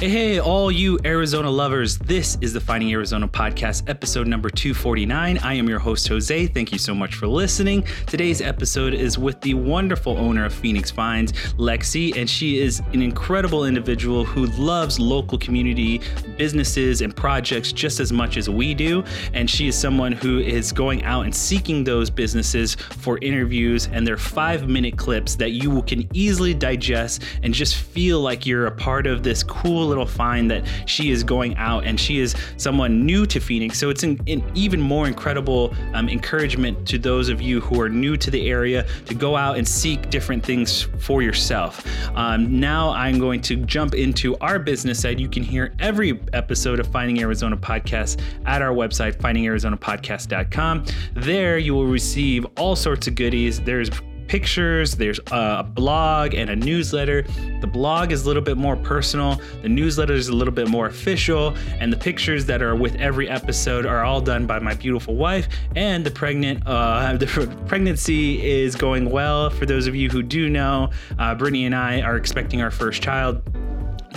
Hey, hey, all you Arizona lovers. This is the Finding Arizona podcast, episode number 249. I am your host, Jose. Thank you so much for listening. Today's episode is with the wonderful owner of Phoenix Finds, Lexi, and she is an incredible individual who loves local community businesses and projects just as much as we do. And she is someone who is going out and seeking those businesses for interviews, and they're five minute clips that you can easily digest and just feel like you're a part of this cool little find that she is going out and she is someone new to Phoenix. So it's an, an even more incredible um, encouragement to those of you who are new to the area to go out and seek different things for yourself. Um, now I'm going to jump into our business side. You can hear every episode of Finding Arizona Podcast at our website, findingarizonapodcast.com. There you will receive all sorts of goodies. There's pictures, there's a blog and a newsletter. The blog is a little bit more personal, the newsletter is a little bit more official, and the pictures that are with every episode are all done by my beautiful wife. And the pregnant, uh, the pregnancy is going well. For those of you who do know, uh, Brittany and I are expecting our first child.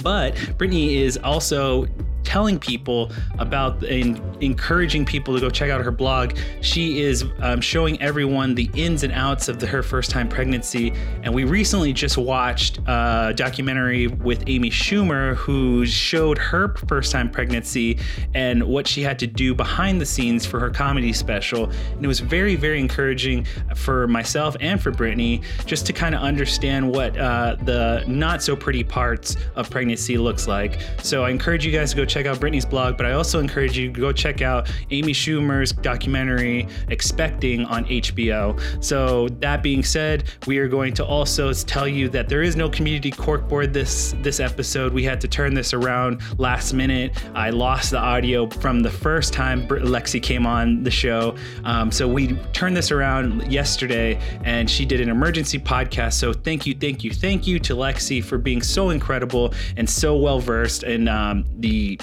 But Brittany is also telling people about and encouraging people to go check out her blog. She is um, showing everyone the ins and outs of the, her first time pregnancy. And we recently just watched a documentary with Amy Schumer who showed her first time pregnancy and what she had to do behind the scenes for her comedy special. And it was very, very encouraging for myself and for Brittany just to kind of understand what uh, the not so pretty parts of pregnancy looks like. So I encourage you guys to go check check out Brittany's blog, but I also encourage you to go check out Amy Schumer's documentary Expecting on HBO. So that being said, we are going to also tell you that there is no community corkboard this this episode. We had to turn this around last minute. I lost the audio from the first time Lexi came on the show, um, so we turned this around yesterday, and she did an emergency podcast. So thank you, thank you, thank you to Lexi for being so incredible and so well versed in um, the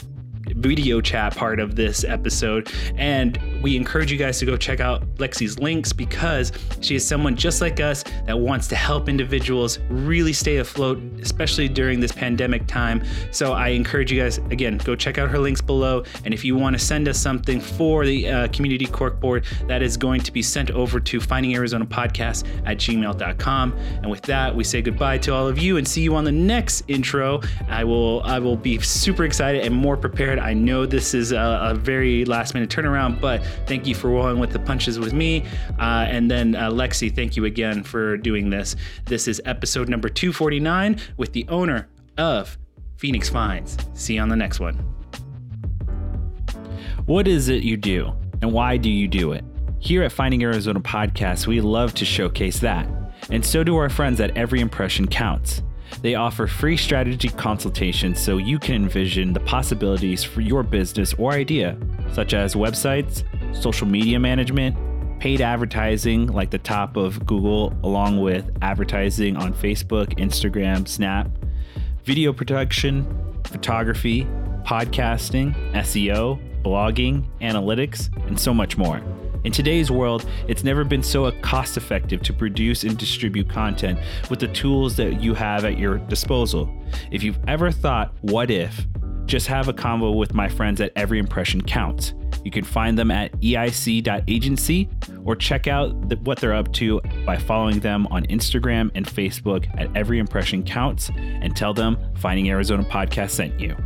video chat part of this episode. And we encourage you guys to go check out Lexi's links because she is someone just like us that wants to help individuals really stay afloat, especially during this pandemic time. So I encourage you guys, again, go check out her links below. And if you want to send us something for the uh, community corkboard, that is going to be sent over to finding Arizona podcast at gmail.com. And with that, we say goodbye to all of you and see you on the next intro. I will I will be super excited and more prepared I know this is a, a very last minute turnaround, but thank you for rolling with the punches with me. Uh, and then uh, Lexi, thank you again for doing this. This is episode number 249 with the owner of Phoenix Finds. See you on the next one. What is it you do, and why do you do it? Here at Finding Arizona Podcast, we love to showcase that. And so do our friends at Every Impression Counts. They offer free strategy consultations so you can envision the possibilities for your business or idea, such as websites, social media management, paid advertising like the top of Google, along with advertising on Facebook, Instagram, Snap, video production, photography, podcasting, SEO, blogging, analytics, and so much more. In today's world, it's never been so cost effective to produce and distribute content with the tools that you have at your disposal. If you've ever thought, what if? Just have a convo with my friends at Every Impression Counts. You can find them at eic.agency or check out the, what they're up to by following them on Instagram and Facebook at Every Impression Counts and tell them Finding Arizona Podcast sent you.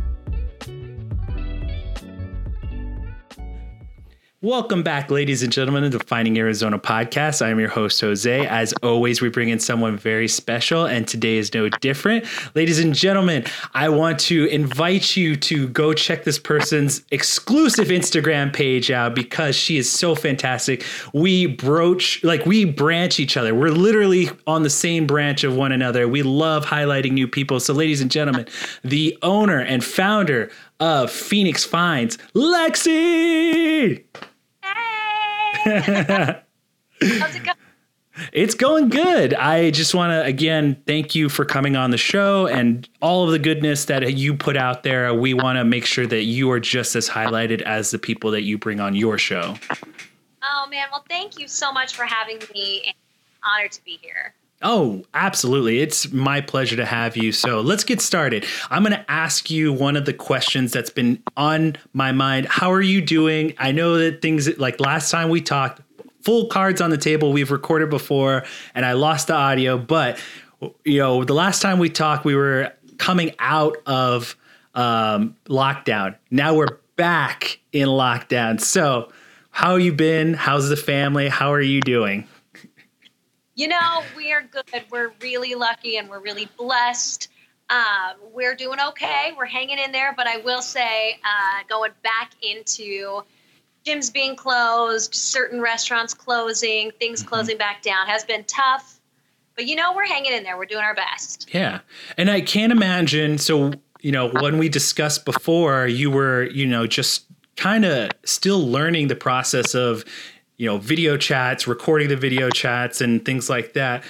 Welcome back, ladies and gentlemen, to the Finding Arizona podcast. I am your host, Jose. As always, we bring in someone very special, and today is no different. Ladies and gentlemen, I want to invite you to go check this person's exclusive Instagram page out because she is so fantastic. We broach, like, we branch each other. We're literally on the same branch of one another. We love highlighting new people. So, ladies and gentlemen, the owner and founder of Phoenix Finds, Lexi. How's it going? It's going good. I just want to again thank you for coming on the show and all of the goodness that you put out there. We want to make sure that you are just as highlighted as the people that you bring on your show. Oh man, well thank you so much for having me. And honored to be here. Oh, absolutely. It's my pleasure to have you. So let's get started. I'm going to ask you one of the questions that's been on my mind. How are you doing? I know that things like last time we talked, full cards on the table. We've recorded before and I lost the audio, but you know, the last time we talked, we were coming out of um, lockdown. Now we're back in lockdown. So, how you been? How's the family? How are you doing? You know, we are good. We're really lucky and we're really blessed. Um, we're doing okay. We're hanging in there, but I will say, uh, going back into gyms being closed, certain restaurants closing, things mm-hmm. closing back down has been tough. But you know, we're hanging in there. We're doing our best. Yeah. And I can't imagine. So, you know, when we discussed before, you were, you know, just kind of still learning the process of you know, video chats, recording the video chats, and things like that.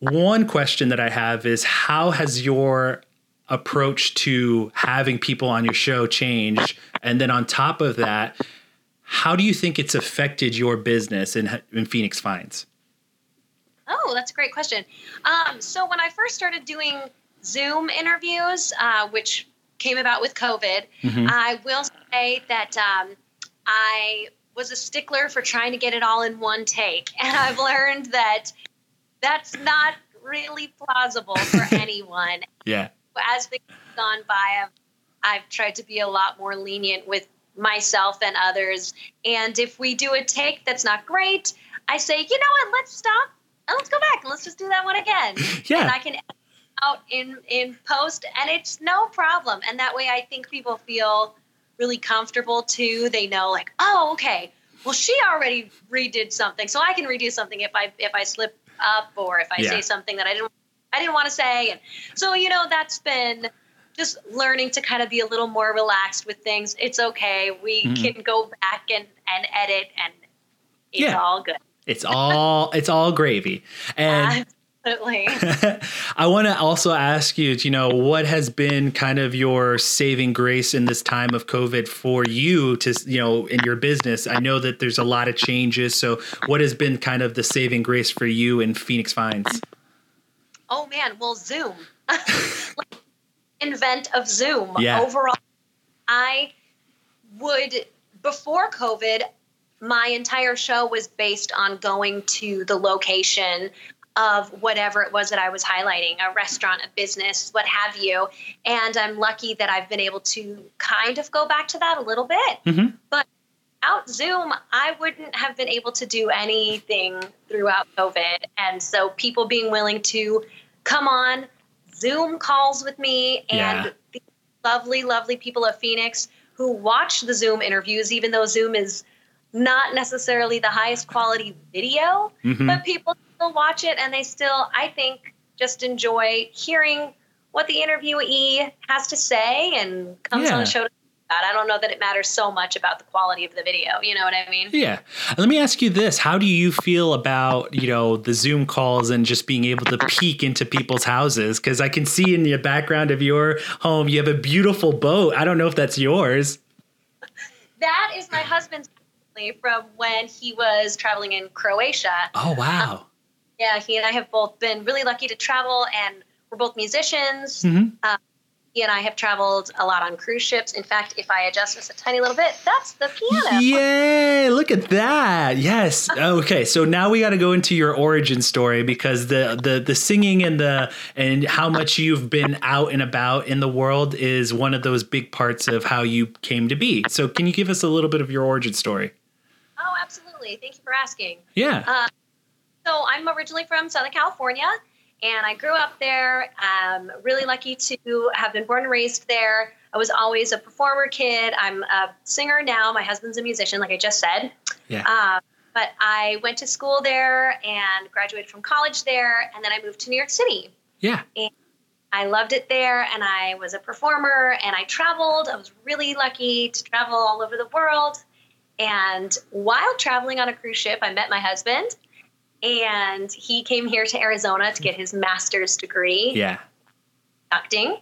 One question that I have is how has your approach to having people on your show changed? And then on top of that, how do you think it's affected your business in, in Phoenix Finds? Oh, that's a great question. Um, so when I first started doing Zoom interviews, uh, which came about with COVID, mm-hmm. I will say that um, I was a stickler for trying to get it all in one take. And I've learned that that's not really plausible for anyone. yeah. As things have gone by, I've, I've tried to be a lot more lenient with myself and others. And if we do a take that's not great, I say, you know what, let's stop and let's go back and let's just do that one again. Yeah. And I can out in in post and it's no problem. And that way I think people feel really comfortable too. They know like, oh, okay, well, she already redid something, so I can redo something if I if I slip up or if I yeah. say something that I didn't I didn't want to say. And so you know that's been just learning to kind of be a little more relaxed with things. It's okay. We mm-hmm. can go back and and edit, and it's yeah. all good. It's all it's all gravy. And Absolutely. I want to also ask you, you know, what has been kind of your saving grace in this time of COVID for you to, you know, in your business? I know that there's a lot of changes. So, what has been kind of the saving grace for you in Phoenix Finds? Oh man, well, Zoom. invent of Zoom. Yeah. Overall, I would before COVID, my entire show was based on going to the location of whatever it was that I was highlighting a restaurant, a business, what have you. And I'm lucky that I've been able to kind of go back to that a little bit. Mm-hmm. But out Zoom, I wouldn't have been able to do anything throughout COVID. And so people being willing to come on Zoom calls with me and yeah. the lovely, lovely people of Phoenix who watch the Zoom interviews, even though Zoom is not necessarily the highest quality video, mm-hmm. but people still watch it and they still, I think, just enjoy hearing what the interviewee has to say and comes yeah. on the show to I don't know that it matters so much about the quality of the video. You know what I mean? Yeah. Let me ask you this: How do you feel about you know the Zoom calls and just being able to peek into people's houses? Because I can see in the background of your home you have a beautiful boat. I don't know if that's yours. That is my husband's from when he was traveling in Croatia. Oh wow! Um, yeah, he and I have both been really lucky to travel, and we're both musicians. Mm-hmm. Uh, he and I have traveled a lot on cruise ships. In fact, if I adjust this a tiny little bit, that's the piano. Yay! Look at that. Yes. okay, so now we got to go into your origin story because the the the singing and the and how much you've been out and about in the world is one of those big parts of how you came to be. So, can you give us a little bit of your origin story? Oh, absolutely. Thank you for asking. Yeah. Uh, so I'm originally from Southern California, and I grew up there. I'm really lucky to have been born and raised there. I was always a performer kid. I'm a singer now. My husband's a musician, like I just said. Yeah. Uh, but I went to school there and graduated from college there, and then I moved to New York City. Yeah. And I loved it there, and I was a performer, and I traveled. I was really lucky to travel all over the world. And while traveling on a cruise ship, I met my husband, and he came here to Arizona to get his master's degree. Yeah. Conducting.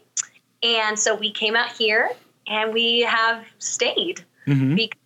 And so we came out here and we have stayed mm-hmm. because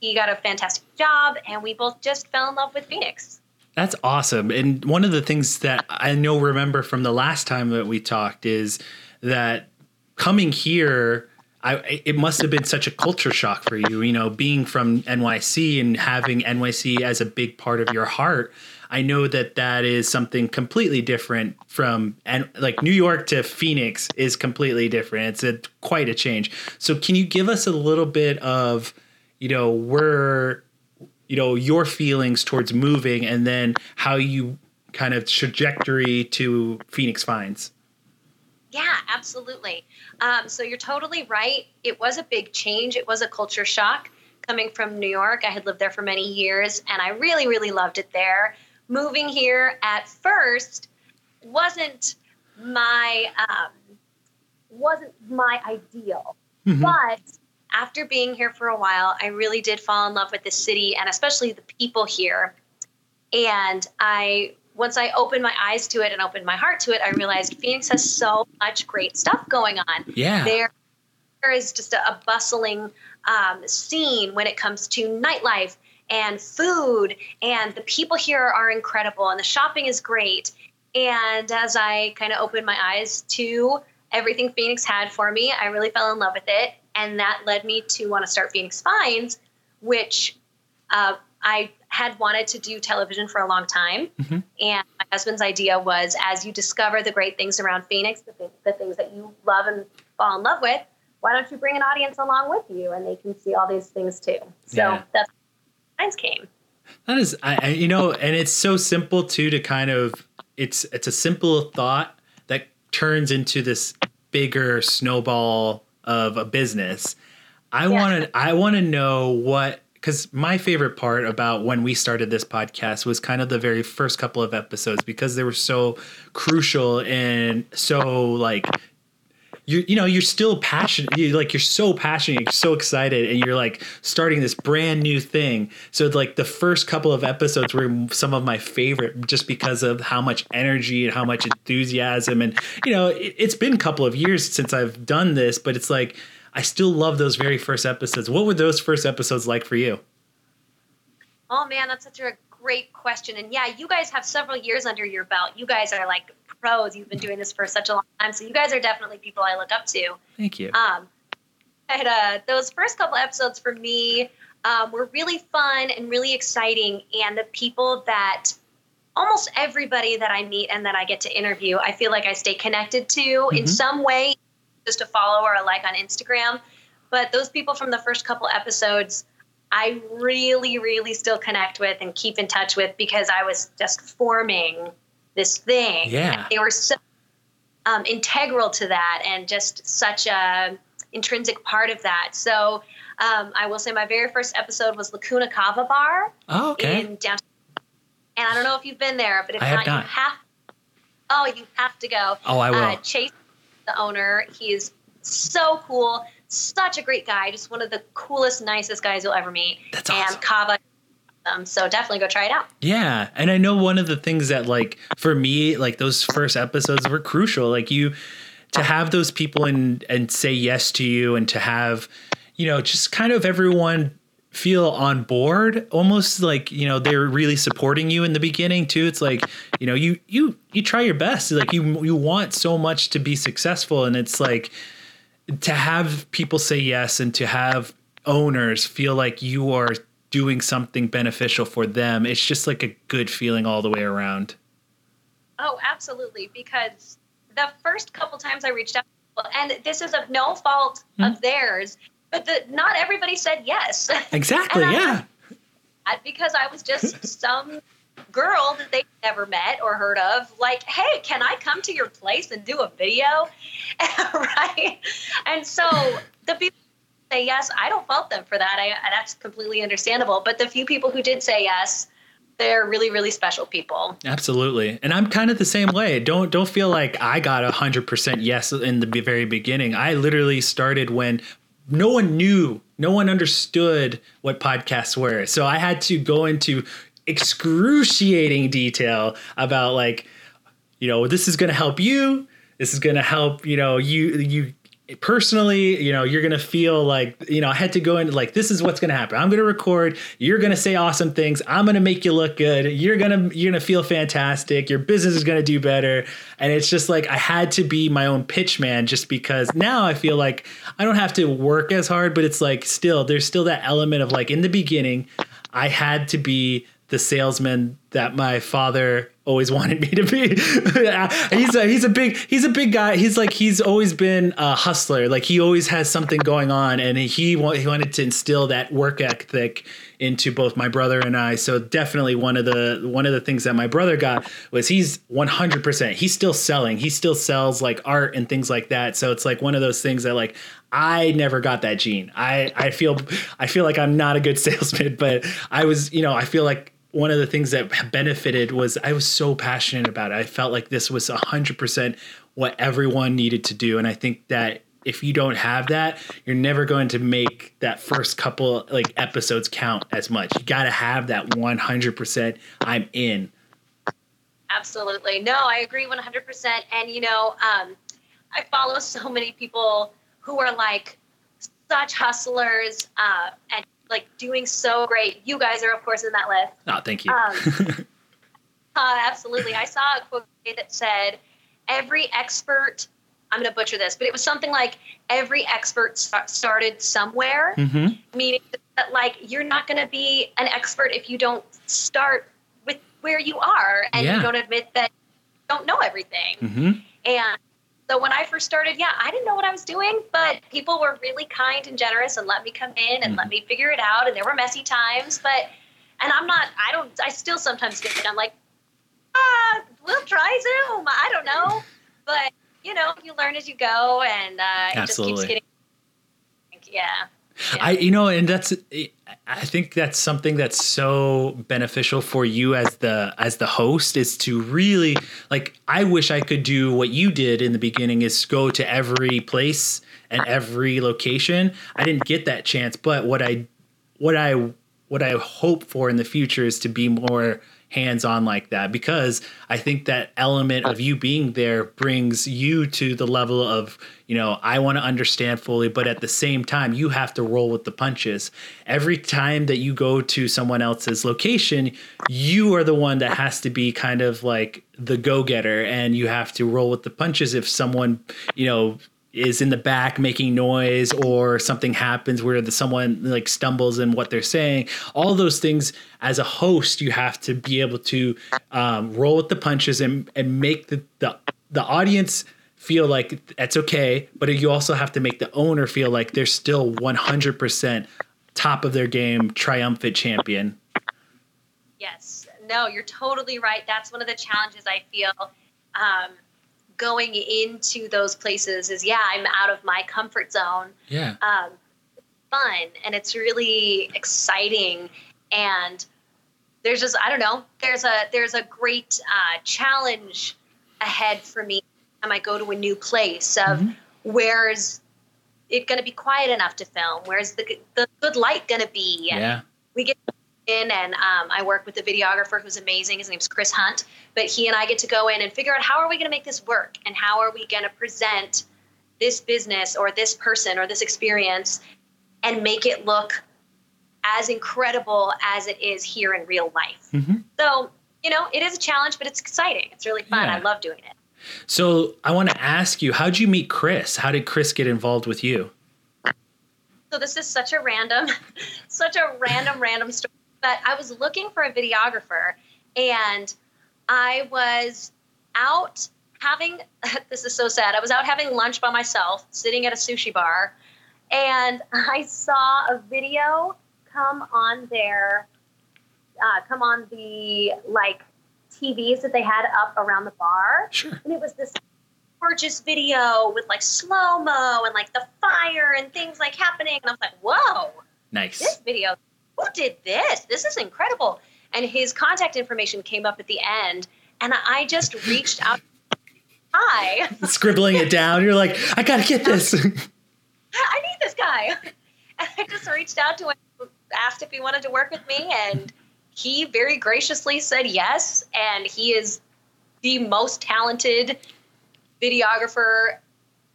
he got a fantastic job and we both just fell in love with Phoenix. That's awesome. And one of the things that I know remember from the last time that we talked is that coming here I, it must have been such a culture shock for you, you know, being from NYC and having NYC as a big part of your heart. I know that that is something completely different from and like New York to Phoenix is completely different. It's a quite a change. So can you give us a little bit of, you know, where you know your feelings towards moving and then how you kind of trajectory to Phoenix Finds? Yeah, absolutely. Um, so you're totally right. It was a big change. It was a culture shock coming from New York. I had lived there for many years and I really, really loved it there. Moving here at first wasn't my um, wasn't my ideal, mm-hmm. but after being here for a while, I really did fall in love with the city and especially the people here. And I once I opened my eyes to it and opened my heart to it, I realized Phoenix has so much great stuff going on. Yeah. There, there is just a, a bustling um, scene when it comes to nightlife and food, and the people here are incredible, and the shopping is great. And as I kind of opened my eyes to everything Phoenix had for me, I really fell in love with it. And that led me to want to start Phoenix Finds, which uh, I had wanted to do television for a long time. Mm-hmm. And my husband's idea was as you discover the great things around Phoenix, the, th- the things that you love and fall in love with, why don't you bring an audience along with you and they can see all these things too? So yeah. that's Finds came. That is, I, I, you know, and it's so simple too to kind of, it's it's a simple thought that turns into this bigger snowball of a business. I yeah. want to, I want to know what because my favorite part about when we started this podcast was kind of the very first couple of episodes because they were so crucial and so like you you know you're still passionate you like you're so passionate you're so excited and you're like starting this brand new thing so like the first couple of episodes were some of my favorite just because of how much energy and how much enthusiasm and you know it, it's been a couple of years since I've done this but it's like I still love those very first episodes. What were those first episodes like for you? Oh man, that's such a great question. And yeah, you guys have several years under your belt. You guys are like pros. You've been doing this for such a long time. So you guys are definitely people I look up to. Thank you. Um, and, uh, those first couple episodes for me um, were really fun and really exciting. And the people that almost everybody that I meet and that I get to interview, I feel like I stay connected to mm-hmm. in some way, just a follow or a like on Instagram. But those people from the first couple episodes, I really, really still connect with and keep in touch with because I was just forming this thing. Yeah. They were so um, integral to that and just such a intrinsic part of that. So um, I will say my very first episode was Lacuna Cava Bar oh, okay. in downtown. And I don't know if you've been there, but if I not, not, you have. Oh, you have to go. Oh, I will. Uh, Chase the owner. He is so cool, such a great guy, just one of the coolest, nicest guys you'll ever meet. That's awesome. And Cava. Um, so definitely go try it out. Yeah, and I know one of the things that like for me, like those first episodes were crucial. Like you to have those people and and say yes to you, and to have you know just kind of everyone feel on board almost like you know they're really supporting you in the beginning too it's like you know you you you try your best like you you want so much to be successful and it's like to have people say yes and to have owners feel like you are doing something beneficial for them it's just like a good feeling all the way around oh absolutely because the first couple times i reached out and this is of no fault mm-hmm. of theirs but the, not everybody said yes. Exactly. yeah. because I was just some girl that they never met or heard of. Like, hey, can I come to your place and do a video? right. And so the people say yes, I don't fault them for that. I, that's completely understandable. But the few people who did say yes, they're really really special people absolutely and i'm kind of the same way don't don't feel like i got a hundred percent yes in the very beginning i literally started when no one knew, no one understood what podcasts were. So I had to go into excruciating detail about like, you know, this is going to help you. This is going to help, you know, you you personally, you know, you're gonna feel like, you know, I had to go in like this is what's gonna happen. I'm gonna record, you're gonna say awesome things, I'm gonna make you look good, you're gonna you're gonna feel fantastic, your business is gonna do better. And it's just like I had to be my own pitch man just because now I feel like I don't have to work as hard, but it's like still there's still that element of like in the beginning, I had to be the salesman that my father always wanted me to be. he's a he's a big he's a big guy. He's like he's always been a hustler. Like he always has something going on, and he he wanted to instill that work ethic into both my brother and I. So definitely one of the one of the things that my brother got was he's 100%. He's still selling. He still sells like art and things like that. So it's like one of those things that like I never got that gene. I I feel I feel like I'm not a good salesman, but I was, you know, I feel like one of the things that benefited was I was so passionate about it. I felt like this was 100% what everyone needed to do. And I think that if you don't have that, you're never going to make that first couple like episodes count as much. You got to have that 100% I'm in. Absolutely. No, I agree 100%. And, you know, um, I follow so many people who are like such hustlers uh, and like doing so great. You guys are, of course, in that list. Oh, thank you. Um, uh, absolutely. I saw a quote that said, "Every expert." I'm going to butcher this, but it was something like every expert started somewhere, mm-hmm. meaning that like you're not going to be an expert if you don't start with where you are and yeah. you don't admit that you don't know everything. Mm-hmm. And so when I first started, yeah, I didn't know what I was doing, but people were really kind and generous and let me come in and mm-hmm. let me figure it out. And there were messy times, but and I'm not. I don't. I still sometimes get. It. I'm like, ah, we'll try Zoom. I don't know, but you know, you learn as you go, and uh, it Absolutely. just keeps getting. Yeah. I you know, and that's I think that's something that's so beneficial for you as the as the host is to really like I wish I could do what you did in the beginning is go to every place and every location. I didn't get that chance, but what I what I what I hope for in the future is to be more hands on like that because I think that element of you being there brings you to the level of, you know, I want to understand fully, but at the same time, you have to roll with the punches. Every time that you go to someone else's location, you are the one that has to be kind of like the go getter and you have to roll with the punches if someone, you know, is in the back making noise or something happens where the, someone like stumbles in what they're saying. All those things as a host you have to be able to um, roll with the punches and, and make the, the, the audience feel like that's okay but you also have to make the owner feel like they're still 100% top of their game triumphant champion. Yes. No you're totally right. That's one of the challenges i feel um, going into those places is yeah i'm out of my comfort zone. Yeah. Um, fun and it's really exciting. And there's just i don't know there's a there's a great uh, challenge ahead for me. Time i go to a new place of mm-hmm. where's it going to be quiet enough to film? Where's the, the good light going to be? And yeah. we get in and um, I work with a videographer who's amazing. His name's Chris Hunt. But he and I get to go in and figure out how are we going to make this work and how are we going to present this business or this person or this experience and make it look as incredible as it is here in real life. Mm-hmm. So, you know, it is a challenge, but it's exciting. It's really fun. Yeah. I love doing it. So, I want to ask you, how did you meet Chris? How did Chris get involved with you? So this is such a random, such a random, random story but I was looking for a videographer and I was out having this is so sad. I was out having lunch by myself, sitting at a sushi bar, and I saw a video come on there, uh, come on the like TVs that they had up around the bar. Sure. And it was this gorgeous video with like slow mo and like the fire and things like happening. And I was like, whoa. Nice. This video who did this? This is incredible. And his contact information came up at the end, and I just reached out. Hi. Scribbling it down. You're like, I got to get this. I need this guy. And I just reached out to him, asked if he wanted to work with me, and he very graciously said yes. And he is the most talented videographer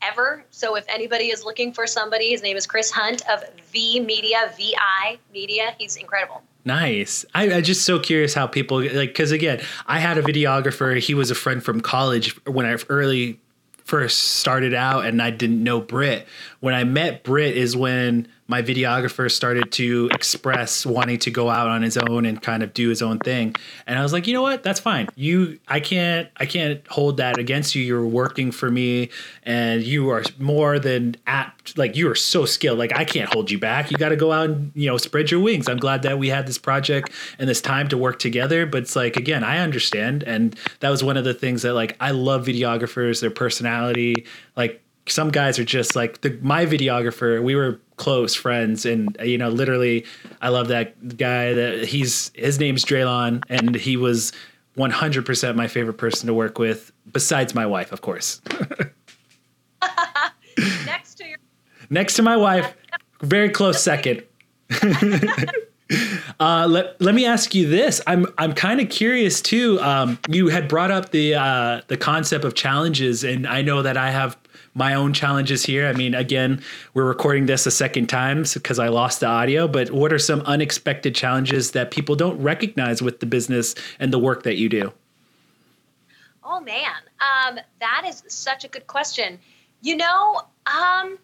ever. So if anybody is looking for somebody, his name is Chris Hunt of V Media, VI Media. He's incredible. Nice. I, I just so curious how people like because again, I had a videographer. He was a friend from college when I early first started out, and I didn't know Britt. When I met Britt is when my videographer started to express wanting to go out on his own and kind of do his own thing. And i was like you know what? That's fine. You i can't i can't hold that against you. You're working for me and you are more than apt like you are so skilled. Like i can't hold you back. You got to go out and you know spread your wings. I'm glad that we had this project and this time to work together. But it's like again i understand. And that was one of the things that like i love videographers their personality. Like some guys are just like the my videographer we were close friends and you know literally i love that guy that he's his name's Draylon and he was 100% my favorite person to work with besides my wife of course next to your next to my wife very close second uh, let, let me ask you this. I'm I'm kind of curious too. Um, you had brought up the uh, the concept of challenges, and I know that I have my own challenges here. I mean, again, we're recording this a second time because I lost the audio, but what are some unexpected challenges that people don't recognize with the business and the work that you do? Oh man, um, that is such a good question. You know, um,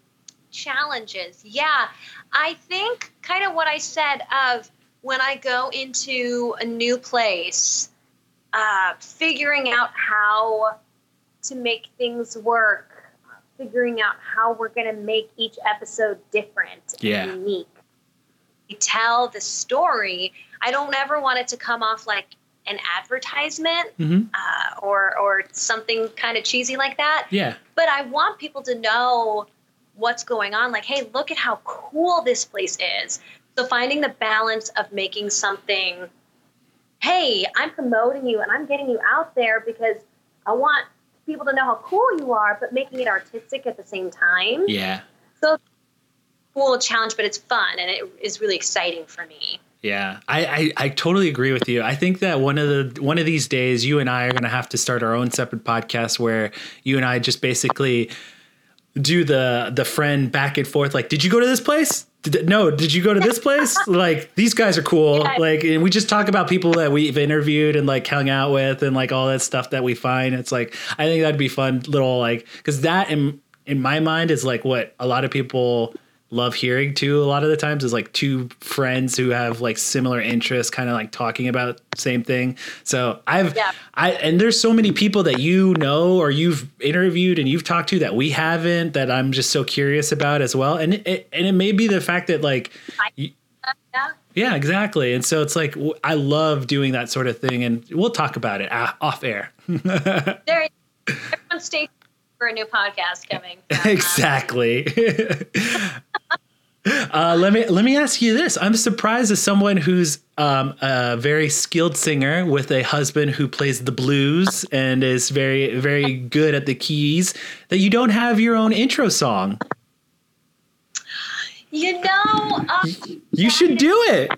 challenges. Yeah, I think kind of what I said of when I go into a new place, uh, figuring out how to make things work figuring out how we're going to make each episode different yeah. and unique. We tell the story. I don't ever want it to come off like an advertisement mm-hmm. uh, or or something kind of cheesy like that. Yeah. But I want people to know what's going on. Like, hey, look at how cool this place is. So finding the balance of making something. Hey, I'm promoting you and I'm getting you out there because I want people to know how cool you are, but making it artistic at the same time. Yeah. So cool challenge, but it's fun and it is really exciting for me. Yeah, I, I, I totally agree with you. I think that one of the one of these days, you and I are going to have to start our own separate podcast where you and I just basically do the the friend back and forth. Like, did you go to this place? Did, no, did you go to this place? like these guys are cool. Yeah. Like, and we just talk about people that we've interviewed and like hung out with and like all that stuff that we find. It's like I think that'd be fun little like because that in in my mind is like what a lot of people love hearing too a lot of the times is like two friends who have like similar interests kind of like talking about same thing so i've yeah. i and there's so many people that you know or you've interviewed and you've talked to that we haven't that i'm just so curious about as well and it, and it may be the fact that like yeah. yeah exactly and so it's like i love doing that sort of thing and we'll talk about it uh, off air there everyone stay for a new podcast coming. exactly. uh, let me let me ask you this. I'm surprised as someone who's um, a very skilled singer with a husband who plays the blues and is very very good at the keys that you don't have your own intro song. You know, uh, you should do it.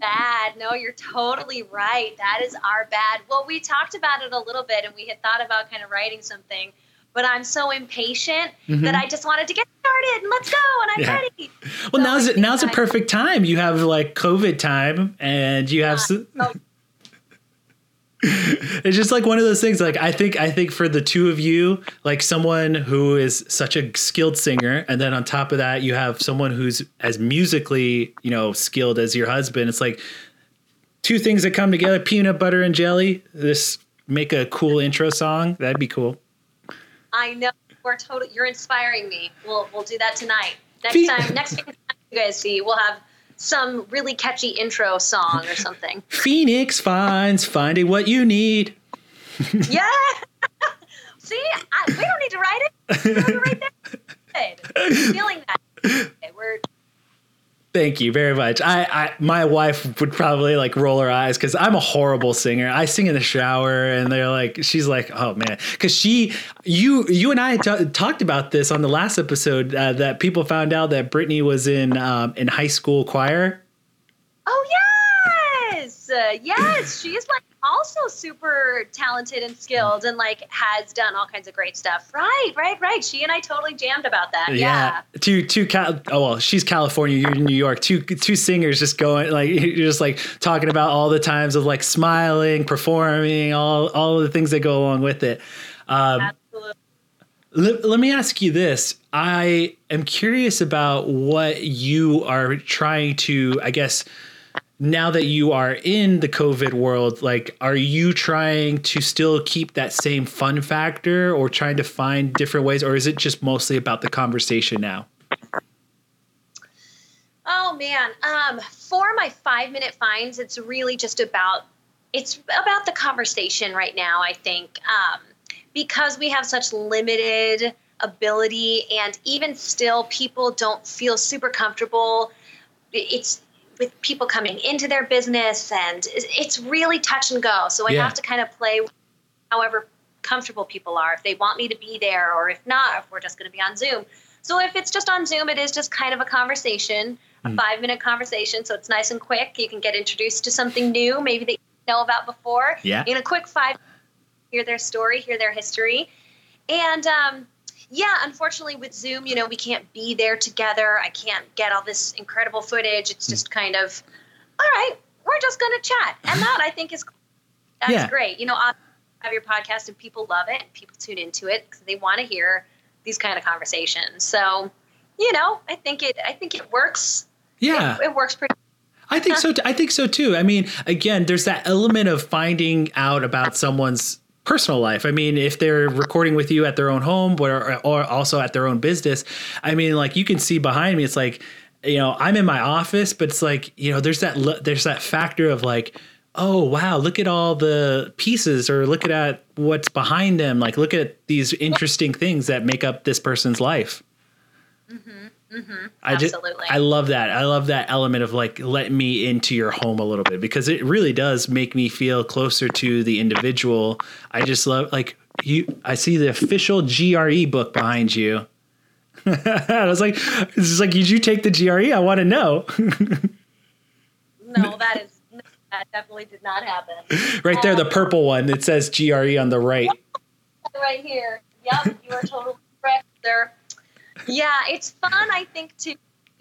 Bad. No, you're totally right. That is our bad. Well, we talked about it a little bit, and we had thought about kind of writing something but I'm so impatient mm-hmm. that I just wanted to get started and let's go and I'm yeah. ready. Well, so now's now's a perfect time. You have like COVID time and you have. Uh, oh. it's just like one of those things like i think i think for the two of you like someone who is such a skilled singer and then on top of that you have someone who's as musically you know skilled as your husband it's like two things that come together peanut butter and jelly this make a cool intro song that'd be cool I know you're totally you're inspiring me. We'll we'll do that tonight. Next time, next time you guys see, we'll have some really catchy intro song or something. Phoenix finds finding what you need. yeah. see, I, we don't need to write it. right there. Good. Feeling that. Okay, we're Thank you very much. I, I my wife would probably like roll her eyes because I'm a horrible singer. I sing in the shower, and they're like, she's like, oh man, because she, you, you and I t- talked about this on the last episode uh, that people found out that Brittany was in um, in high school choir. Oh yes. Uh, yes, she is like also super talented and skilled and like has done all kinds of great stuff. Right, right, right. She and I totally jammed about that. Yeah. yeah. Two two Cal- oh well, she's California, you're in New York. Two two singers just going like you're just like talking about all the times of like smiling, performing, all all the things that go along with it. Um, Absolutely. Let, let me ask you this. I am curious about what you are trying to, I guess, now that you are in the COVID world, like, are you trying to still keep that same fun factor or trying to find different ways, or is it just mostly about the conversation now? Oh man, um, for my five minute finds, it's really just about it's about the conversation right now. I think um, because we have such limited ability, and even still, people don't feel super comfortable. It's with people coming into their business and it's really touch and go. So i yeah. have to kind of play however comfortable people are. If they want me to be there or if not if we're just going to be on zoom. So if it's just on zoom it is just kind of a conversation mm. a five minute conversation. So it's nice and quick. You can get introduced to something new maybe they know about before. Yeah. In a quick five hear their story hear their history. And um, yeah, unfortunately with Zoom, you know, we can't be there together. I can't get all this incredible footage. It's hmm. just kind of, all right, we're just going to chat. And that I think is that's yeah. great. You know, I have your podcast and people love it. and People tune into it because they want to hear these kind of conversations. So, you know, I think it I think it works. Yeah. It, it works pretty I think so. T- I think so too. I mean, again, there's that element of finding out about someone's personal life. I mean, if they're recording with you at their own home or, or also at their own business, I mean, like you can see behind me, it's like, you know, I'm in my office, but it's like, you know, there's that, there's that factor of like, oh, wow, look at all the pieces or look at what's behind them. Like, look at these interesting things that make up this person's life. Mm-hmm. Mm-hmm. I Absolutely. Just, I love that. I love that element of like let me into your home a little bit because it really does make me feel closer to the individual. I just love like you. I see the official GRE book behind you. I was like, "It's like, did you take the GRE? I want to know." no, that is that definitely did not happen. Right there, um, the purple one. It says GRE on the right. Right here. Yep, you are totally correct there yeah, it's fun. I think to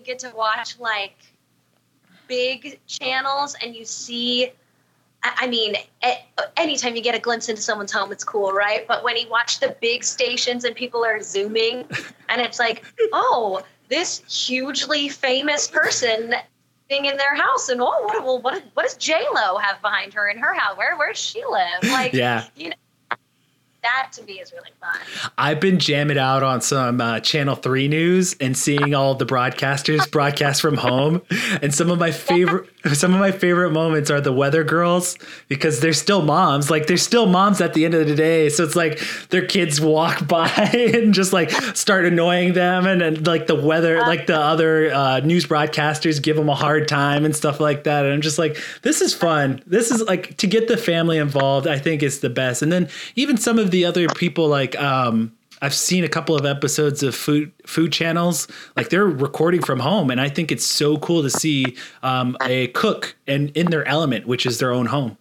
get to watch like big channels and you see. I mean, anytime you get a glimpse into someone's home, it's cool, right? But when you watch the big stations and people are zooming, and it's like, oh, this hugely famous person being in their house, and oh, what, well, what, what does J Lo have behind her in her house? Where where does she live? Like, yeah, you know, that to me is really fun. I've been jamming out on some uh, Channel 3 news and seeing all the broadcasters broadcast from home. And some of my favorite some of my favorite moments are the weather girls because they're still moms. Like they're still moms at the end of the day. So it's like their kids walk by and just like start annoying them and, and like the weather, uh, like the other uh, news broadcasters give them a hard time and stuff like that. And I'm just like, this is fun. This is like to get the family involved, I think is the best. And then even some of the other people like um I've seen a couple of episodes of food food channels, like they're recording from home, and I think it's so cool to see um, a cook and in their element, which is their own home.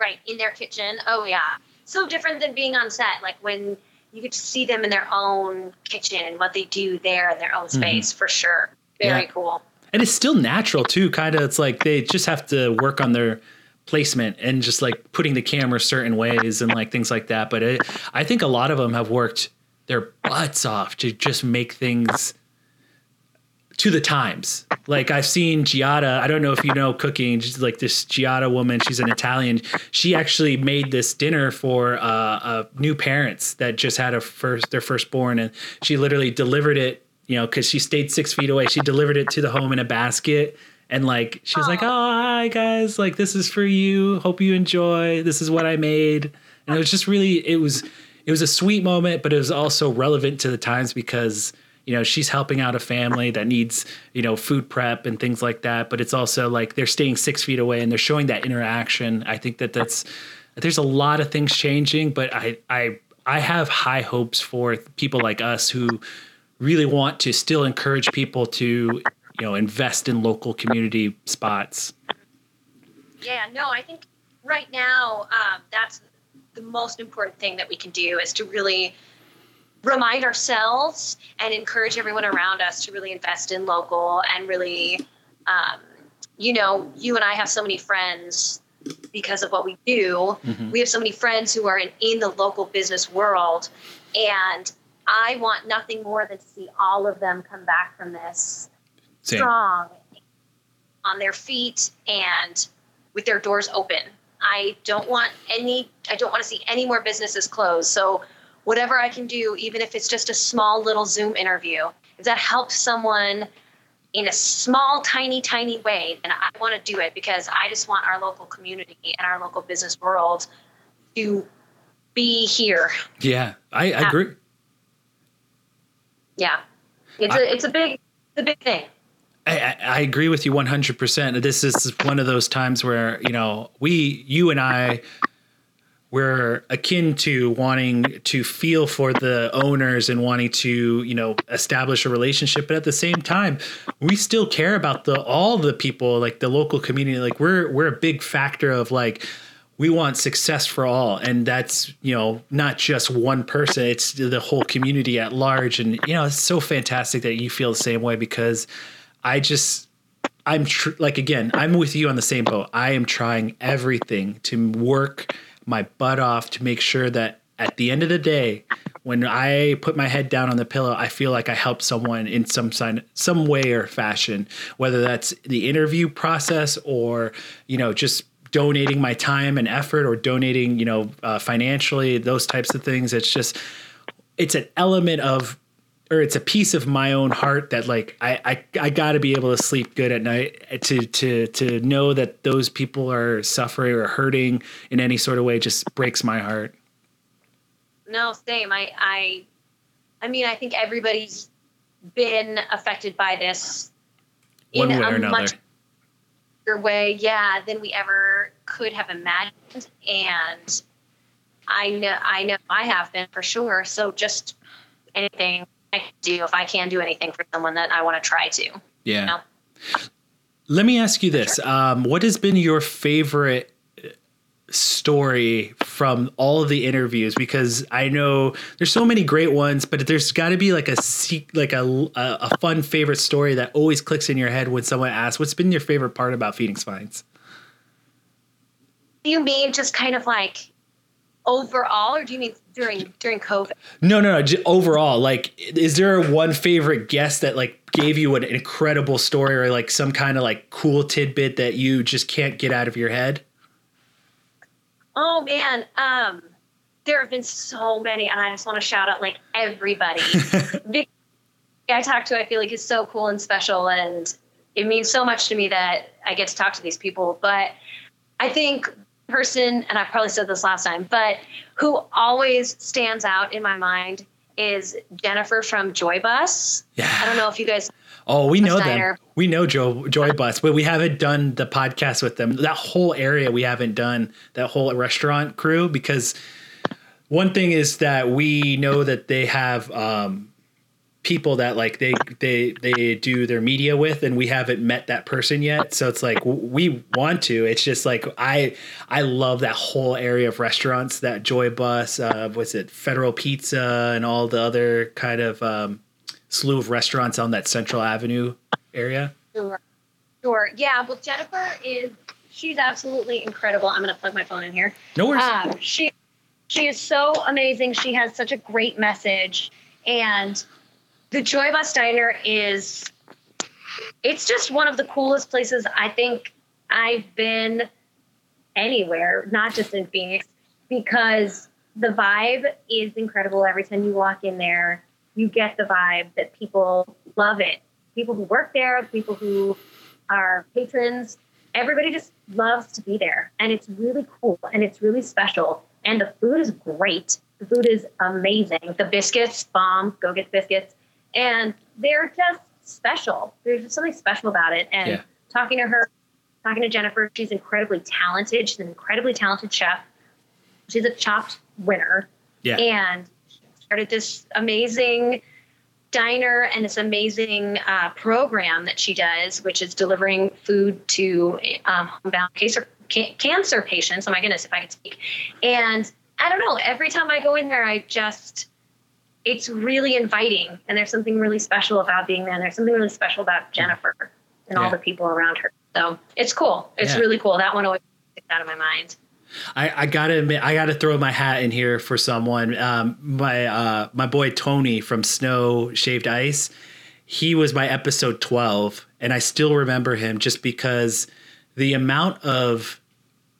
Right in their kitchen. Oh yeah, so different than being on set. Like when you get to see them in their own kitchen and what they do there in their own mm-hmm. space, mm-hmm. for sure. Very yeah. cool. And it's still natural too. Kind of, it's like they just have to work on their placement and just like putting the camera certain ways and like things like that. But it, I think a lot of them have worked their butts off to just make things to the times. Like I've seen Giada, I don't know if you know cooking, she's like this Giada woman, she's an Italian. She actually made this dinner for uh, uh, new parents that just had a first their firstborn and she literally delivered it, you know, cuz she stayed 6 feet away. She delivered it to the home in a basket and like she was Aww. like, "Oh, hi guys, like this is for you. Hope you enjoy. This is what I made." And it was just really it was it was a sweet moment, but it was also relevant to the times because you know she's helping out a family that needs you know food prep and things like that. But it's also like they're staying six feet away and they're showing that interaction. I think that that's there's a lot of things changing, but I I I have high hopes for people like us who really want to still encourage people to you know invest in local community spots Yeah, no, I think right now um, that's the most important thing that we can do is to really remind ourselves and encourage everyone around us to really invest in local and really, um, you know, you and I have so many friends because of what we do. Mm-hmm. We have so many friends who are in, in the local business world. And I want nothing more than to see all of them come back from this Same. strong on their feet and with their doors open. I don't want any I don't want to see any more businesses close. So whatever I can do, even if it's just a small little Zoom interview, if that helps someone in a small, tiny, tiny way, then I want to do it because I just want our local community and our local business world to be here. Yeah, I, I agree. Yeah, it's I, a it's a big it's a big thing. I, I agree with you 100%. This is one of those times where, you know, we, you and I, we're akin to wanting to feel for the owners and wanting to, you know, establish a relationship. But at the same time, we still care about the, all the people, like the local community. Like we're, we're a big factor of like, we want success for all and that's you know not just one person it's the whole community at large and you know it's so fantastic that you feel the same way because I just I'm tr- like again, I'm with you on the same boat. I am trying everything to work my butt off to make sure that at the end of the day, when I put my head down on the pillow, I feel like I helped someone in some sign, some way or fashion, whether that's the interview process or you know just donating my time and effort or donating you know uh, financially, those types of things. It's just it's an element of or it's a piece of my own heart that like I I, I got to be able to sleep good at night eh, to to to know that those people are suffering or hurting in any sort of way just breaks my heart. No, same. I I I mean I think everybody's been affected by this One in a much bigger way, yeah, than we ever could have imagined. And I know I know I have been for sure. So just anything I do if I can do anything for someone that I want to try to. Yeah. You know? Let me ask you this: sure. um, What has been your favorite story from all of the interviews? Because I know there's so many great ones, but there's got to be like a like a, a fun favorite story that always clicks in your head when someone asks, "What's been your favorite part about Phoenix Finds?" Do you mean just kind of like overall, or do you mean during during COVID? No, no, no. overall, like, is there one favorite guest that like gave you an incredible story or like some kind of like cool tidbit that you just can't get out of your head? Oh man, um, there have been so many, and I just want to shout out like everybody. I talked to, I feel like is so cool and special, and it means so much to me that I get to talk to these people. But I think person, and I probably said this last time, but who always stands out in my mind is Jennifer from Joy Bus. Yeah. I don't know if you guys. Oh, we know them. We know Joy, Joy Bus, but we haven't done the podcast with them. That whole area we haven't done that whole restaurant crew because one thing is that we know that they have um, people that like they they they do their media with and we haven't met that person yet. So it's like we want to. It's just like i i love that whole area of restaurants that joy bus uh what's it federal pizza and all the other kind of um slew of restaurants on that central avenue area. Sure. Sure. Yeah well jennifer is she's absolutely incredible. I'm gonna plug my phone in here. No worries. Um, she she is so amazing. She has such a great message. And the Joy Bus Diner is it's just one of the coolest places I think I've been anywhere, not just in Phoenix, because the vibe is incredible every time you walk in there. You get the vibe that people love it. People who work there, people who are patrons, everybody just loves to be there. And it's really cool and it's really special. And the food is great. The food is amazing. The biscuits, bomb, go get biscuits and they're just special. There's just something special about it. And yeah. talking to her, talking to Jennifer, she's incredibly talented. She's an incredibly talented chef. She's a chopped winner. Yeah. And started this amazing diner and this amazing uh, program that she does, which is delivering food to um, homebound cater, ca- cancer patients. Oh my goodness, if I could speak. And I don't know, every time I go in there, I just, it's really inviting. And there's something really special about being there. And there's something really special about Jennifer and Yeah. all the people around her. So it's cool. It's Yeah. really cool. That one always sticks out of my mind. I, I gotta admit, I gotta throw my hat in here for someone. Um, my uh, my boy Tony from Snow Shaved Ice, he was my episode twelve, and I still remember him just because the amount of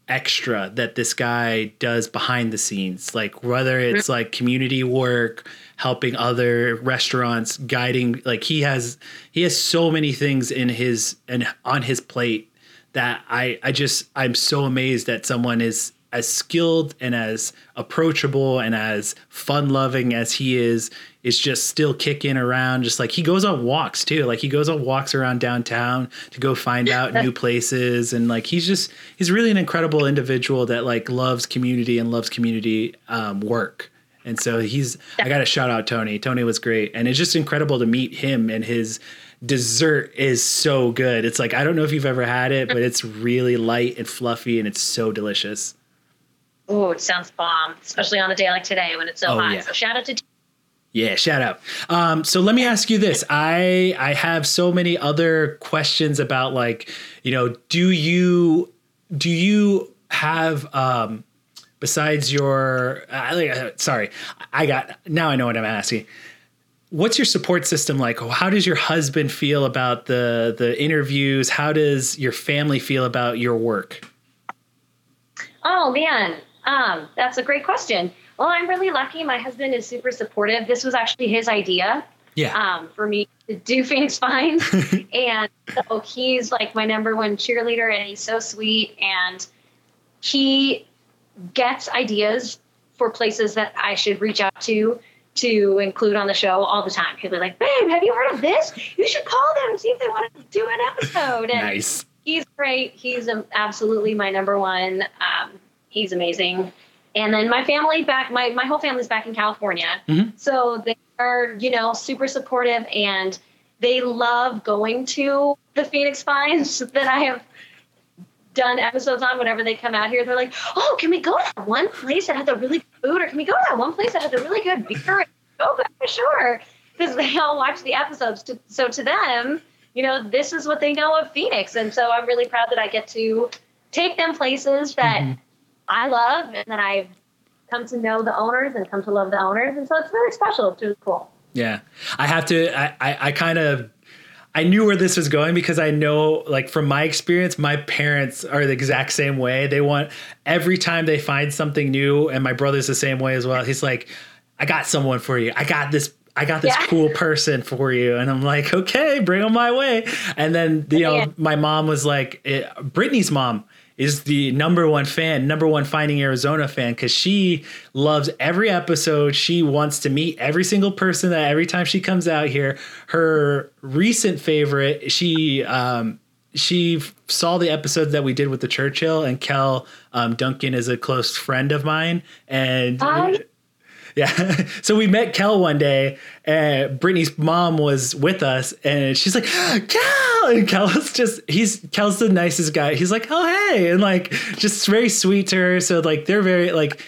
extra that this guy does behind the scenes, like whether it's like community work, helping other restaurants, guiding, like he has he has so many things in his and on his plate that I I just I'm so amazed that someone is as skilled and as approachable and as fun loving as he is is just still kicking around just like he goes on walks too like he goes on walks around downtown to go find out new places and like he's just he's really an incredible individual that like loves community and loves community um, work and so he's I got to shout out Tony Tony was great and it's just incredible to meet him and his dessert is so good. It's like I don't know if you've ever had it, but it's really light and fluffy and it's so delicious. Oh, it sounds bomb, especially on a day like today when it's so Oh, hot. yeah. So shout out to Yeah, shout out. Um, so let me ask you this: I I have so many other questions about like you know do you do you have um, besides your uh, uh, sorry I got now I know what I'm asking. What's your support system like? How does your husband feel about the the interviews? How does your family feel about your work? Oh man, um, that's a great question. Well, I'm really lucky. My husband is super supportive. This was actually his idea Yeah. um, for me to do Phoenix Finds, and so he's like my number one cheerleader, and he's so sweet, and he gets ideas for places that I should reach out to to include on the show all the time. He'll be like, "Babe, have you heard of this? You should call them and see if they want to do an episode." And nice. he's great. He's absolutely my number one. Um, he's amazing. And then my family back, my, my whole family's back in California. Mhm. So they are, you know, super supportive and they love going to the Phoenix Finds that I have done episodes on whenever they come out here. They're like, oh, can we go to that one place that had the really good food? Or can we go to that one place that had the really good beer? Oh, for sure. Because they all watch the episodes. To, so to them, you know, this is what they know of Phoenix. And so I'm really proud that I get to take them places that Mhm. I love and that I've come to know the owners and come to love the owners. And so it's really special. It's really cool. Yeah, I have to. I I, I kind of. I knew where this was going because I know, like, from my experience, my parents are the exact same way. They want every time they find something new, and my brother's the same way as well. He's like, I got someone for you. I got this. I got this Yeah. cool person for you. And I'm like, okay, bring them my way. And then, you know, Yeah. my mom was like, it, Brittany's mom is the number one fan, number one Finding Arizona fan, because she loves every episode. She wants to meet every single person that every time she comes out here. Her recent favorite, she um, she saw the episodes that we did with the Churchill, and Kel um, Duncan is a close friend of mine, and. Hi. Yeah. So we met Kel one day, and Brittany's mom was with us, and she's like, Kel! And Kel's just, he's, Kel's the nicest guy. He's like, oh, hey. And like, just very sweet to her. So, like, they're very, like,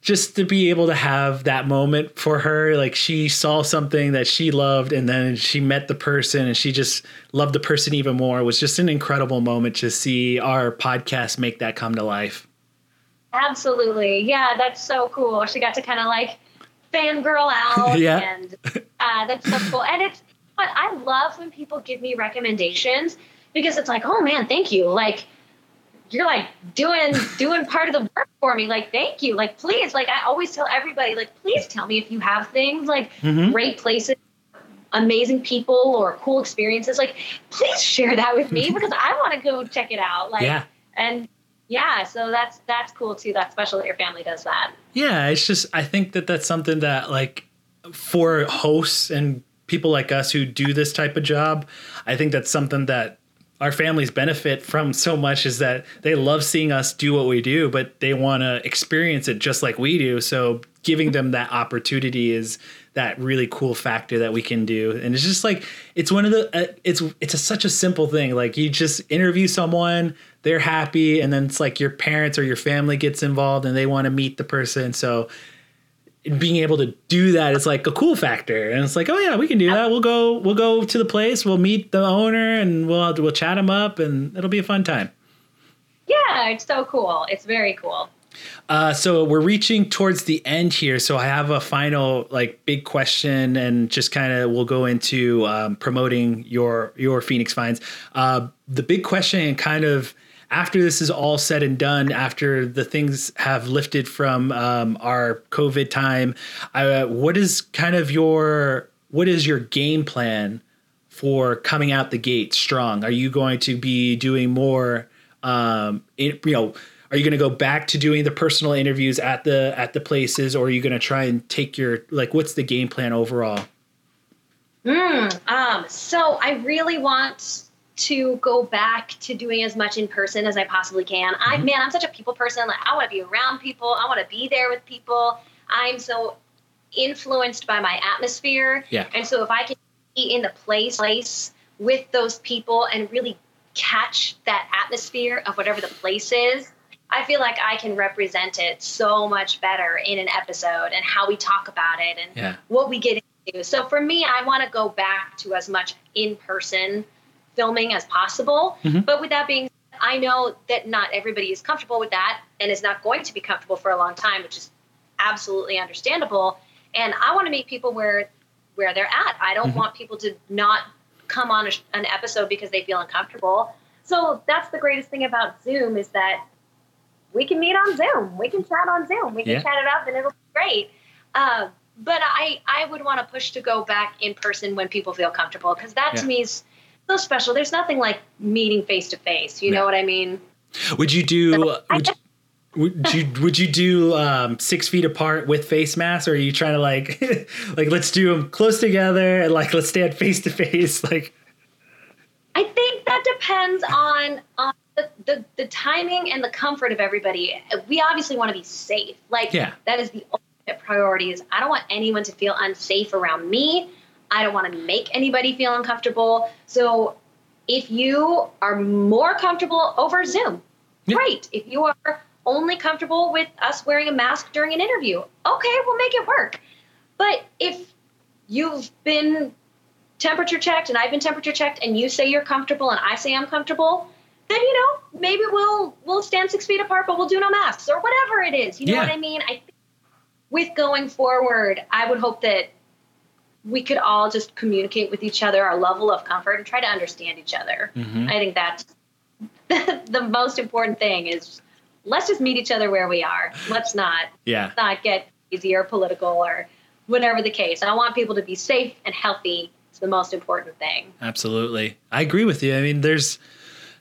just to be able to have that moment for her. Like, she saw something that she loved, and then she met the person, and she just loved the person even more. It was just an incredible moment to see our podcast make that come to life. Absolutely. Yeah, that's so cool. She got to kind of like fangirl out. Yeah. And uh, that's so cool. And it's, I love when people give me recommendations because it's like, oh man, thank you. Like, you're like doing doing part of the work for me. Like, thank you. Like, please. Like, I always tell everybody, like, please tell me if you have things like Mhm. great places, amazing people, or cool experiences. Like, please share that with me because I want to go check it out. Like, Yeah. and yeah, so that's that's cool too. That's special that your family does that. Yeah, it's just I think that that's something that like for hosts and people like us who do this type of job, I think that's something that our families benefit from so much is that they love seeing us do what we do, but they want to experience it just like we do. So giving them that opportunity is that really cool factor that we can do. And it's just like it's one of the uh, it's it's a, such a simple thing. Like you just interview someone they're happy and then it's like your parents or your family gets involved and they want to meet the person. So being able to do that is like a cool factor. And it's like oh yeah we can do that. We'll go we'll go to the place. We'll meet the owner and we'll we'll chat him up and it'll be a fun time. Yeah it's so cool. It's very cool. Uh, so we're reaching towards the end here. So I have a final like big question, and just kind of we'll go into um, promoting your your Phoenix Finds. Uh, the big question, and kind of after this is all said and done, after the things have lifted from um, our COVID time, uh, what is kind of your what is your game plan for coming out the gate strong? Are you going to be doing more? Um, you know are you going to go back to doing the personal interviews at the at the places or are you going to try and take your like what's the game plan overall mm, um, so i really want to go back to doing as much in person as i possibly can mm-hmm. i man i'm such a people person like i want to be around people i want to be there with people i'm so influenced by my atmosphere yeah and so if i can be in the place place with those people and really catch that atmosphere of whatever the place is I feel like I can represent it so much better in an episode and how we talk about it and yeah. what we get into. So for me, I want to go back to as much in person filming as possible. Mm-hmm. But with that being said, I know that not everybody is comfortable with that and is not going to be comfortable for a long time, which is absolutely understandable. And I want to meet people where where they're at. I don't mm-hmm. want people to not come on a, an episode because they feel uncomfortable. So that's the greatest thing about Zoom is that we can meet on Zoom. We can chat on Zoom. We can yeah. chat it up, and it'll be great. Uh, but I I would want to push to go back in person when people feel comfortable because that yeah. to me is so special. There's nothing like meeting face to face. You yeah. know what I mean? Would you do? would, you, would you would you do um, six feet apart with face masks, or are you trying to like like let's do them close together and like let's stand face to face? Like, I think that depends on on the, the, timing and the comfort of everybody. We obviously want to be safe. Like yeah. that is the ultimate priority. Is I don't want anyone to feel unsafe around me. I don't want to make anybody feel uncomfortable. So if you are more comfortable over Zoom, yeah. great. If you are only comfortable with us wearing a mask during an interview, okay, we'll make it work. But if you've been temperature checked and I've been temperature checked and you say you're comfortable and I say I'm comfortable, then you know maybe we'll we'll stand six feet apart, but we'll do no masks or whatever it is. You know yeah. what I mean? I think with going forward, I would hope that we could all just communicate with each other our level of comfort and try to understand each other. Mm-hmm. I think that's the most important thing is let's just meet each other where we are. Let's not yeah not get easy or political or whatever the case. I want people to be safe and healthy. It's the most important thing. Absolutely. I agree with you. I mean, there's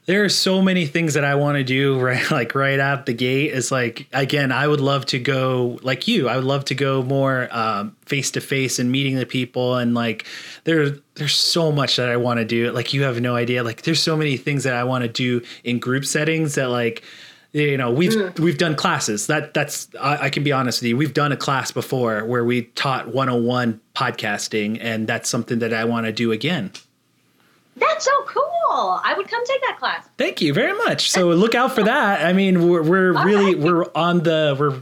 there are so many things that I want to do right like right out the gate. It's like again, I would love to go like you. I would love to go more face to face and meeting the people and like there there's so much that I want to do. Like you have no idea. Like there's so many things that I want to do in group settings that like you know we've mm. we've done classes that that's I, I, can be honest with you we've done a class before where we taught 101 podcasting and that's something that i want to do again that's so cool. I would come take that class. Thank you very much. So look out for that. I mean, we're, we're really right. we're on the we're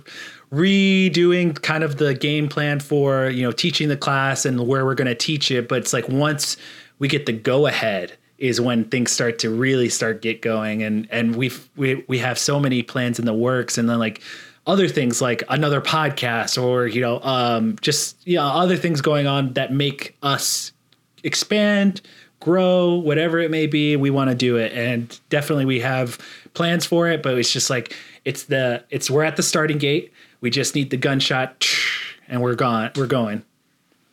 redoing kind of the game plan for you know teaching the class and where we're going to teach it. But it's like once we get the go ahead is when things start to really start get going and and we've we we have so many plans in the works and then like other things like another podcast or you know um just you know other things going on that make us expand grow, whatever it may be, we want to do it. And definitely we have plans for it, but it's just like it's the it's we're at the starting gate. We just need the gunshot and we're gone. We're going.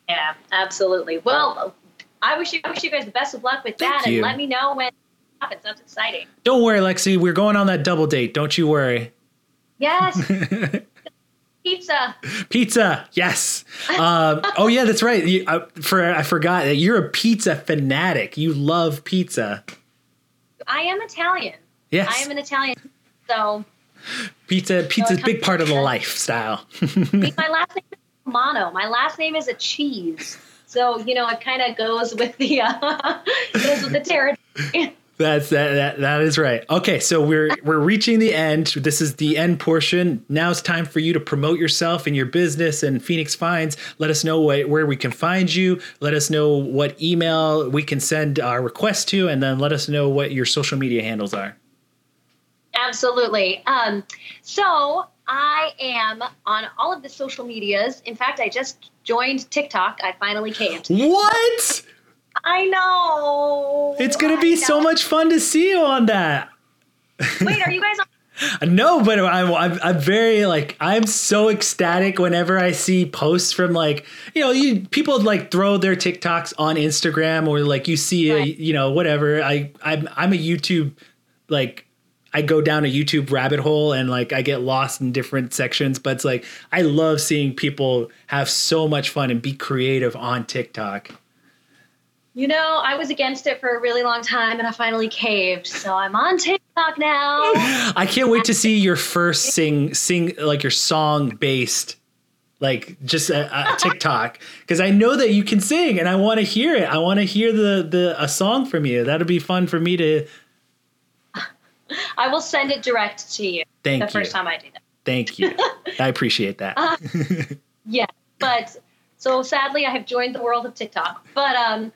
Yeah, absolutely. Well, I wish you I wish you guys the best of luck with Thank that you. and let me know when it happens. That's exciting. Don't worry, Lexi. We're going on that double date. Don't you worry. Yes. Pizza. Pizza. Yes. Um, oh yeah, that's right. You, uh, for I forgot that you're a pizza fanatic. You love pizza. I am Italian. Yes. I am an Italian. So pizza pizza's a big part of the lifestyle. my last name is Romano. My last name is a cheese. So, you know, it kind of goes with the uh, goes with the territory. That's that, that that is right. Okay, so we're we're reaching the end. This is the end portion. Now it's time for you to promote yourself and your business and Phoenix Finds. Let us know what, where we can find you. Let us know what email we can send our request to, and then let us know what your social media handles are. Absolutely. Um, so I am on all of the social medias. In fact, I just joined TikTok. I finally caved. What? I know. It's gonna be so much fun to see you on that. Wait, are you guys on? no, but I'm, I'm, I'm very like I'm so ecstatic whenever I see posts from like you know you people like throw their TikToks on Instagram or like you see right. a you know whatever I I'm I'm a YouTube like I go down a YouTube rabbit hole and like I get lost in different sections, but it's like I love seeing people have so much fun and be creative on TikTok. You know, I was against it for a really long time and I finally caved. So I'm on TikTok now. I can't wait to see your first sing sing like your song based like just a, a TikTok because I know that you can sing and I want to hear it. I want to hear the the a song from you. That'll be fun for me to I will send it direct to you. Thank the you. The first time I do that. Thank you. I appreciate that. Uh, yeah, but so sadly I have joined the world of TikTok. But um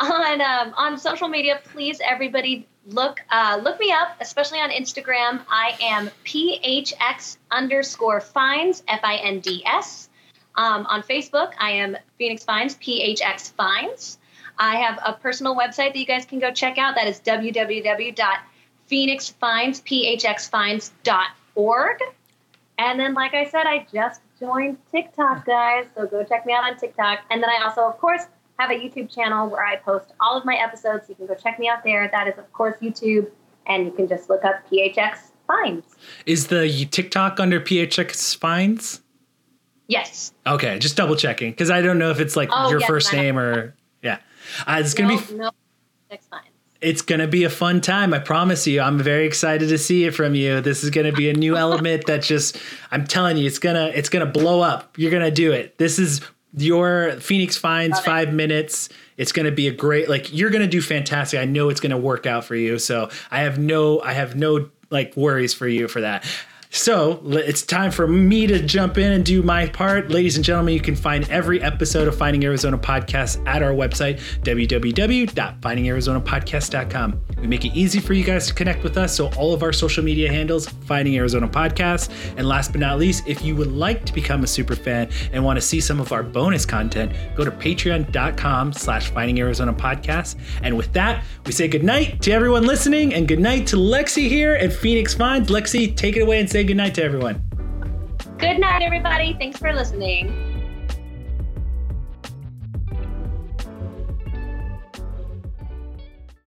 on um, on social media, please everybody look uh, look me up, especially on Instagram. I am phx underscore finds f i n d s. Um, on Facebook, I am Phoenix Finds phx finds. I have a personal website that you guys can go check out. That is www.phoenixfindsphxfinds.org. And then, like I said, I just joined TikTok, guys. So go check me out on TikTok. And then I also, of course, have a YouTube channel where I post all of my episodes. You can go check me out there. That is, of course, YouTube, and you can just look up PHX Finds. Is the TikTok under PHX Finds? Yes. Okay, just double checking because I don't know if it's like oh, your yes, first name or yeah. Uh, it's gonna be no, Finds. It's gonna be a fun time. I promise you. I'm very excited to see it from you. This is gonna be a new element that just I'm telling you, it's gonna it's gonna blow up. You're gonna do it. This is your Phoenix finds Love five it. minutes. It's going to be a great like you're going to do fantastic. I know it's going to work out for you. So I have no I have no like worries for you for that. So it's time for me to jump in and do my part. Ladies and gentlemen, you can find every episode of Finding Arizona Podcast at our website, www.findingarizonapodcast.com. We make it easy for you guys to connect with us. So all of our social media handles, Finding Arizona Podcast. And last but not least, if you would like to become a super fan and want to see some of our bonus content, go to patreon.com slash Finding Arizona Podcast. And with that, we say goodnight to everyone listening and goodnight to Lexi here at Phoenix Finds. Lexi, take it away and say good night to everyone. Good night, everybody. Thanks for listening.